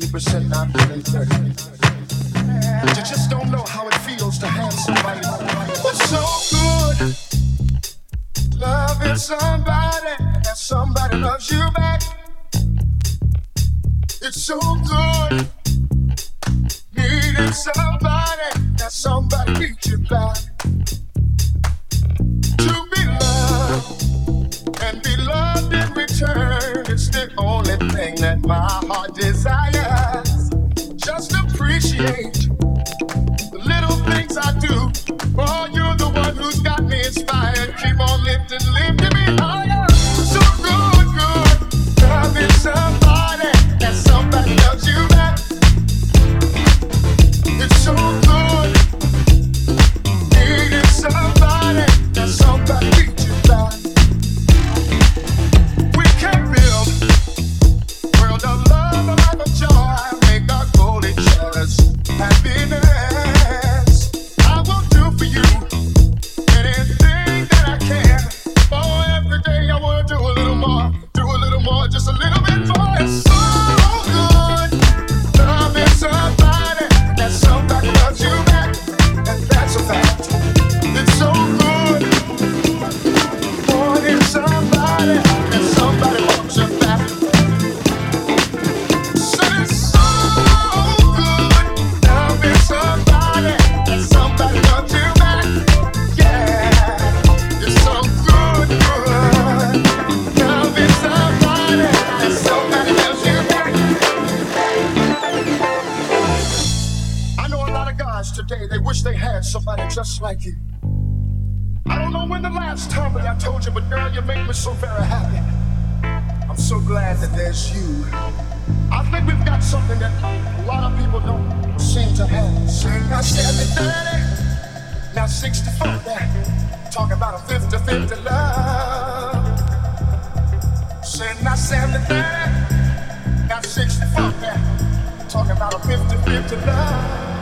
70% not. You just don't know how it feels to have somebody what's so good. Loving somebody and somebody loves you back. It's so good. it's you. I think we've got something that a lot of people don't seem to have. See, now 70 30, now 64. Talk about a 50 50 love. Say, now 70 30, now 64. Talk about a 50 50 love.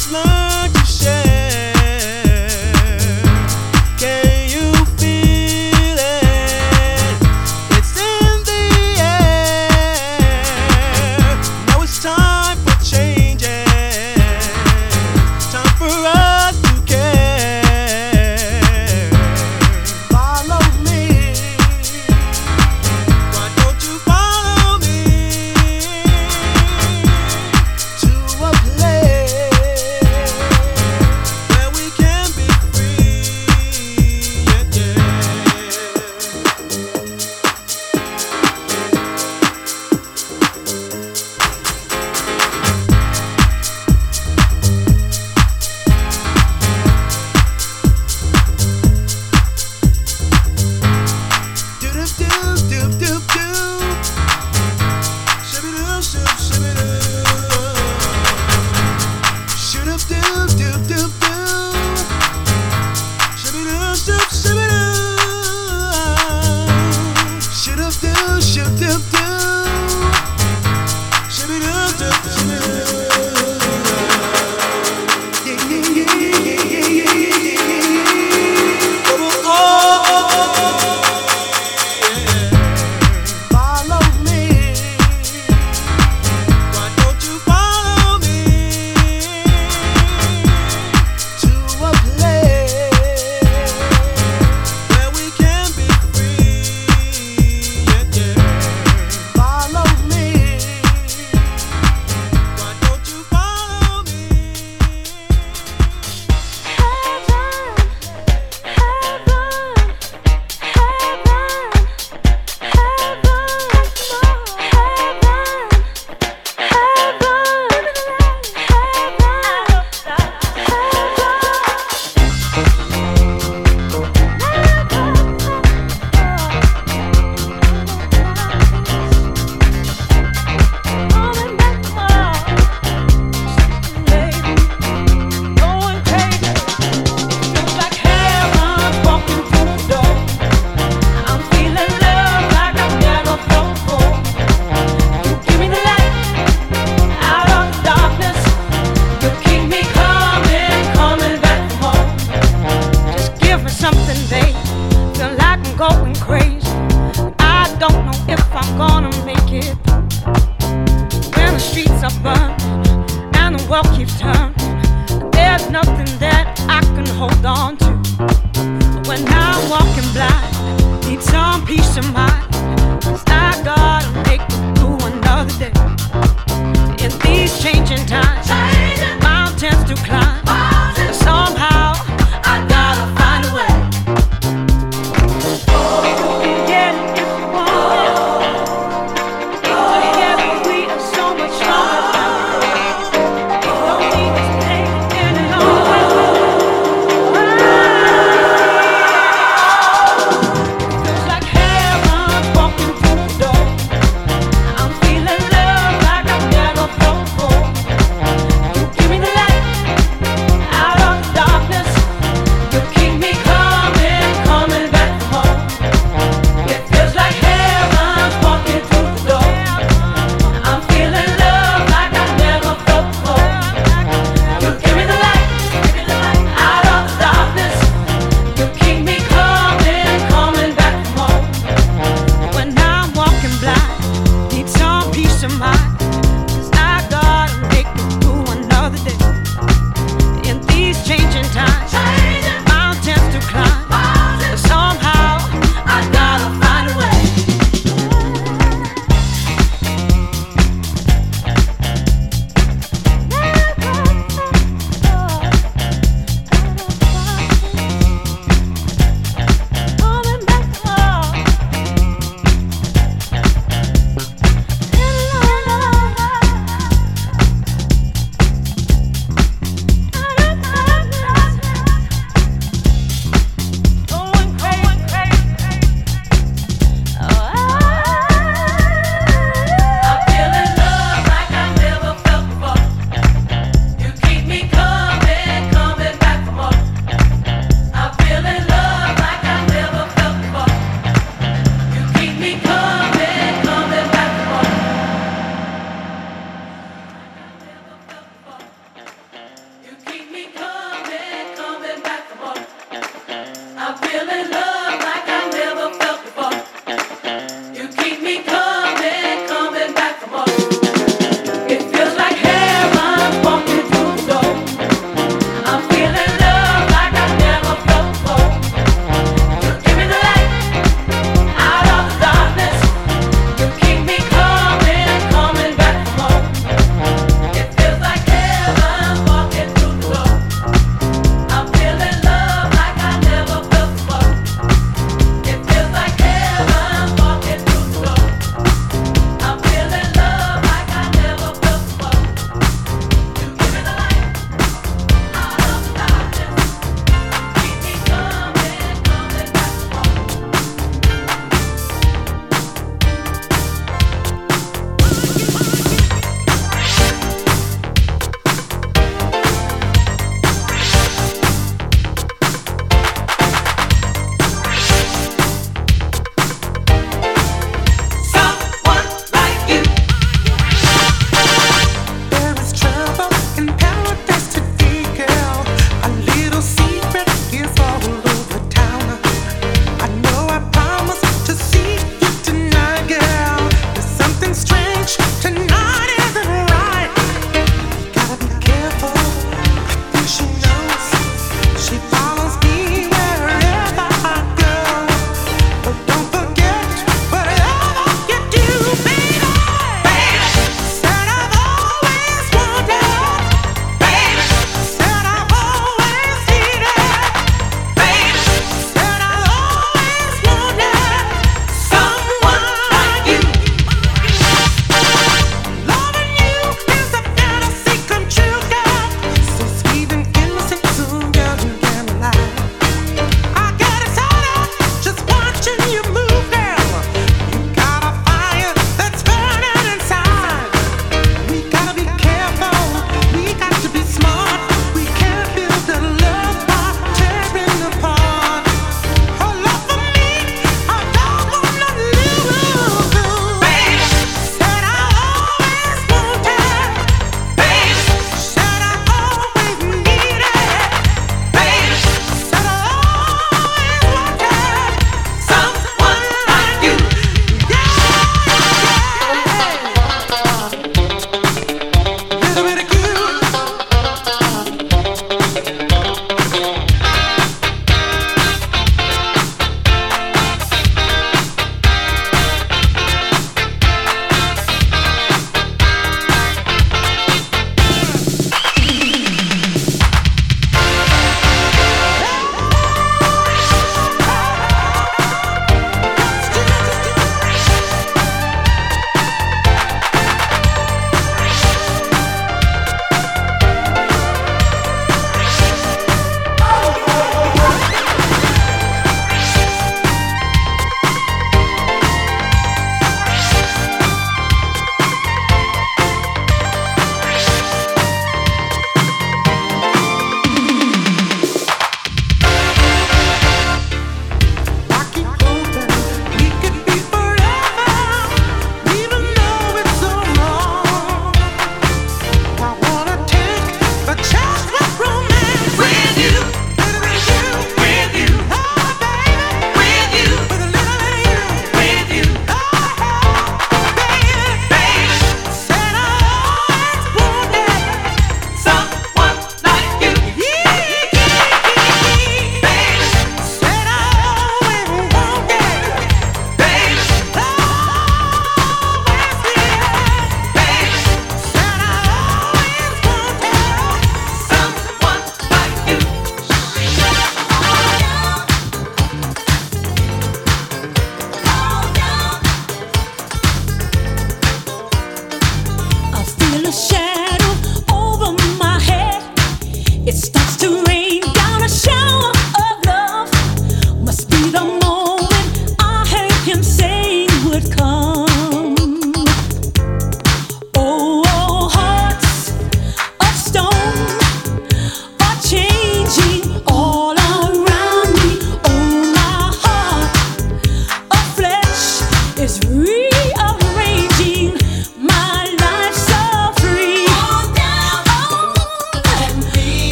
much love.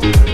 Love again.